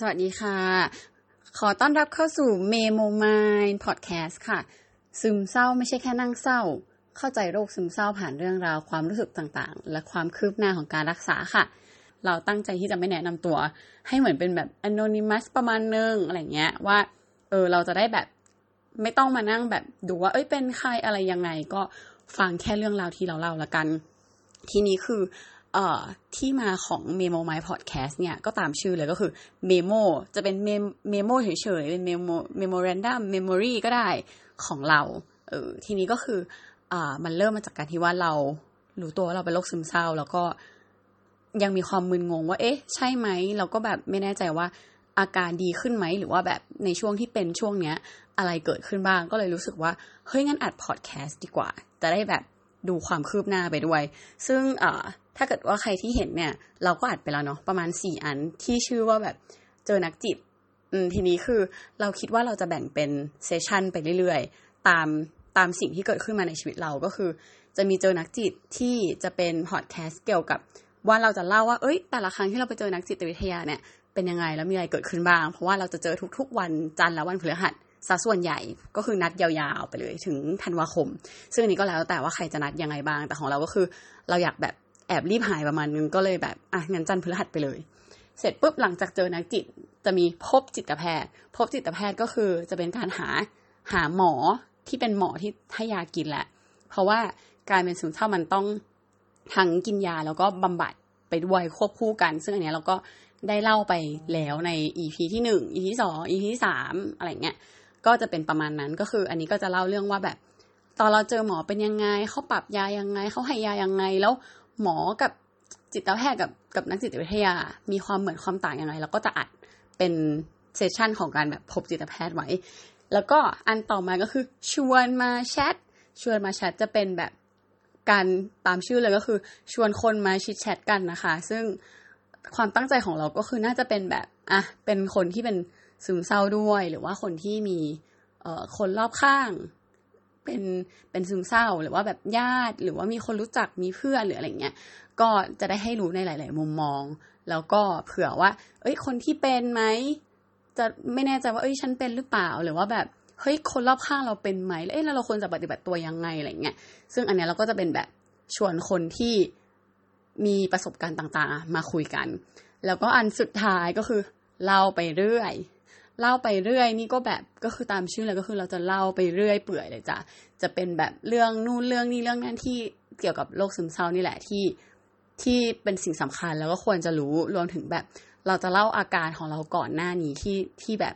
สวัสดีค่ะ ขอต้อนรับเข้าสู่ Memo Mind Podcast ค่ะ ซึมเศร้าไม่ใช่แค่นั่งเศร้า เข้าใจโรคซึมเศร้าผ่านเรื่องราวความรู้สึกต่างๆ และความคืบหน้าของการรักษาค่ะ เราตั้งใจที่จะไม่แนะนำตัว ให้เหมือนเป็นแบบ anonymous ประมาณนึงอะไรเงี้ยว่า เออเราจะได้แบบไม่ต้องมานั่งแบบดูว่า เอ้ยเป็นใครอะไรยังไง ก็ฟังแค่เรื่องราวที่เราเล่าละกัน ทีนี้คือ เอ่อที่มาของ Memo My Podcast เนี่ยก็ตามชื่อเลยก็คือ Memo จะเป็นเมโมเฉยๆ เป็น Memo Memorandum Memory ก็ได้ของเราเออทีนี้ก็คืออ่ามันเริ่มมาจากการที่ว่าเรารู้ตัวว่าเราเป็นโรคซึมเศร้า แล้วก็ยังมีความมึนงงว่า เอ๊ะ ใช่ไหมเราก็แบบไม่แน่ใจว่าอาการดีขึ้นไหม หรือว่าแบบในช่วงที่เป็นช่วงเนี้ย อะไรเกิดขึ้นบ้างก็เลยรู้สึกว่า เฮ้ยงั้นอัดพอดแคสต์ดีกว่า จะได้แบบดูความคืบหน้าไปด้วย ซึ่งอ่า ถ้าเกิดว่าใครที่เห็นเนี่ย เราก็อัดไปแล้วเนาะประมาณสี่อันที่ชื่อว่าแบบเจอนักจิตอืมทีนี้คือเราคิดว่าเราจะแบ่งเป็นเซสชันไปเรื่อยๆ ตามตามสิ่งที่เกิดขึ้นมาในชีวิตเราก็คือ จะมีเจอนักจิตที่จะเป็นพอดแคสต์เกี่ยวกับ ว่าเราจะเล่าว่าเอ้ย แต่ละครั้งที่เราไปเจอนักจิตวิทยาเนี่ยเป็นยังไงแล้วมีอะไรเกิดขึ้นบ้าง เพราะว่าเราจะเจอทุกๆ วันจันทร์และวันพฤหัสซะส่วนใหญ่ก็คือนัดยาวๆ ไปเลยถึงธันวาคม ซึ่งอันนี้ก็แล้วแต่ว่าใครจะนัดยังไงบ้างแต่ของเราก็คือ เราอยากแบบ แอบรีบหายประมาณนึงก็เลยแบบอะงั้นจันทร์พฤหัสไปเลย เสร็จปุ๊บหลังจากเจอนักจิตจะมีพบจิตแพทย์ พบจิตแพทย์ก็คือจะเป็นการหาหาหมอที่เป็นหมอที่ให้ยากินแหละ เพราะว่าการเป็นซึมเศร้ามันต้องทั้งกินยาแล้วก็บำบัดไปด้วยควบคู่กัน ซึ่งอันนี้เราก็ได้เล่าไปแล้วใน EP ที่หนึ่ง EP ที่สอง EP ที่สามอะไรเงี้ยก็จะเป็นประมาณนั้นก็คืออันนี้ก็จะเล่าเรื่องว่าแบบ ตอนเราเจอหมอเป็นยังไงเขาปรับยายังไงเขาให้ยายังไงแล้ว หมอกับจิตแพทย์กับกับนักจิตวิทยา มีความเหมือนความต่างยังไงเราก็จะอัดเป็นเซสชันของการแบบพบจิตแพทย์ไว้ แล้วก็อันต่อมาก็คือชวนมาแชทชวนมาแชทจะเป็นแบบการตามชื่อเลยก็คือ ชวนคนมาชิดแชทกันนะคะ ซึ่งความตั้งใจของเราก็คือน่าจะเป็นแบบอะเป็นคนที่เป็นซึมเศร้าด้วย หรือว่าคนที่มีเอ่อคนรอบข้าง เป็นเป็นซึมเศร้าหรือว่าแบบญาติ หรือว่ามีคนรู้จักมีเพื่อนหรืออะไรเงี้ยก็จะได้ให้รู้ในหลาย ๆ มุมมอง แล้วก็เผื่อว่า เอ้ย คนที่เป็นไหมจะไม่แน่ใจว่าเอ้ยฉันเป็นหรือเปล่าหรือว่าแบบเฮ้ยคนรอบข้างเราเป็นไหมเอ้ยแล้วเราควรจะปฏิบัติตัวยังไงอะไรเงี้ยซึ่งอันเนี้ยเราก็จะเป็นแบบชวนคนที่มีประสบการณ์ต่าง ๆ มาคุยกัน แล้วก็อันสุดท้ายก็คือเล่าไปเรื่อย เล่าไปเรื่อย นี่ก็แบบก็คือตามชื่อเลยก็คือเราจะเล่าไปเรื่อยเปื่อยเลยจ้ะจะเป็นแบบเรื่องนู่นเรื่องนี้เรื่องนั้นที่เกี่ยวกับโรคซึมเศร้านี่แหละที่ที่เป็นสิ่งสำคัญแล้วก็ควรจะรู้รวมถึงแบบ เราจะเล่าอาการของเราก่อนหน้านี้ที่ที่แบบ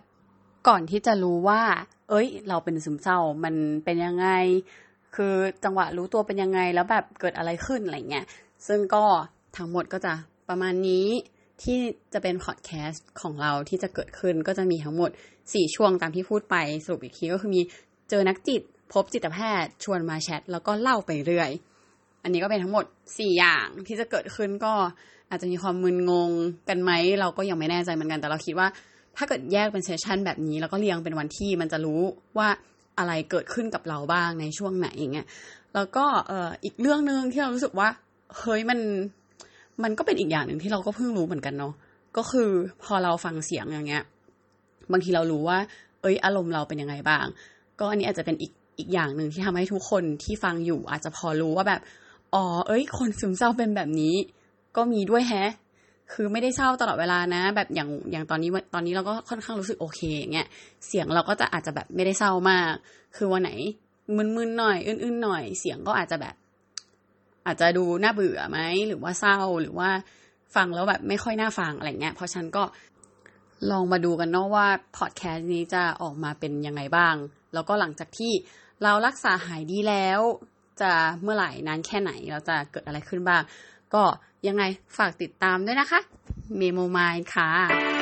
ก่อนที่จะรู้ว่า เอ้ย เราเป็นซึมเศร้ามันเป็นยังไง คือจังหวะรู้ตัวเป็นยังไงแล้วแบบเกิดอะไรขึ้นอะไรเงี้ยซึ่งก็ทั้งหมดก็จะประมาณนี้ ที่จะเป็นพอดแคสต์ของเราที่จะเกิดขึ้นก็จะมีทั้งหมด 4 ช่วงตามที่พูดไปสรุปอีกทีก็คือมีเจอนักจิต พบจิตแพทย์ ชวนมาแชท แล้วก็เล่าไปเรื่อย อันนี้ก็เป็นทั้งหมด 4 อย่างที่จะเกิดขึ้นก็อาจจะมีความมึนงงกันไหม เราก็ยังไม่แน่ใจเหมือนกันแต่เราคิดว่า ถ้าเกิดแยกเป็นเซสชันแบบนี้ แล้วก็เรียงเป็นวันที่มันจะรู้ว่าอะไรเกิดขึ้นกับเราบ้างในช่วงไหนอย่างเงี้ยแล้วก็เอ่ออีกเรื่องหนึ่งที่เรารู้สึกว่าเฮ้ยมัน มันก็เป็นอีกอย่างหนึ่งที่เราก็เพิ่งรู้เหมือนกันเนาะก็คือพอเราฟังเสียงอย่างเงี้ย บางทีเรารู้ว่า เอ้ย อารมณ์เราเป็นยังไงบ้าง ก็อันนี้อาจจะเป็นอีกอีกอย่างหนึ่งที่ทำให้ทุกคนที่ฟังอยู่ อาจจะพอรู้ว่าแบบอ๋อเอ้ย คนซึมเศร้าเป็นแบบนี้ ก็มีด้วยแฮะ คือไม่ได้เศร้าตลอดเวลานะ แบบอย่างอย่างตอนนี้ตอนนี้เราก็ค่อนข้างรู้สึกโอเคอย่างเงี้ยเสียงเราก็จะอาจจะแบบไม่ได้เศร้ามาก คือวันไหนมึนๆหน่อย อื่นๆหน่อย เสียงก็อาจจะแบบ อาจจะดูน่าเบื่อไหมหรือว่าเศร้าหรือว่าฟังแล้วแบบไม่ค่อยน่าฟังอะไรเงี้ยเพราะฉันก็ลองมาดูกันเนาะว่าพอดแคสต์นี้จะออกมาเป็นยังไงบ้าง แล้วก็หลังจากที่เรารักษาหายดีแล้ว จะเมื่อไหร่นานแค่ไหนเราจะเกิดอะไรขึ้นบ้าง ก็ยังไงฝากติดตามด้วยนะคะ เมโมมายค่ะ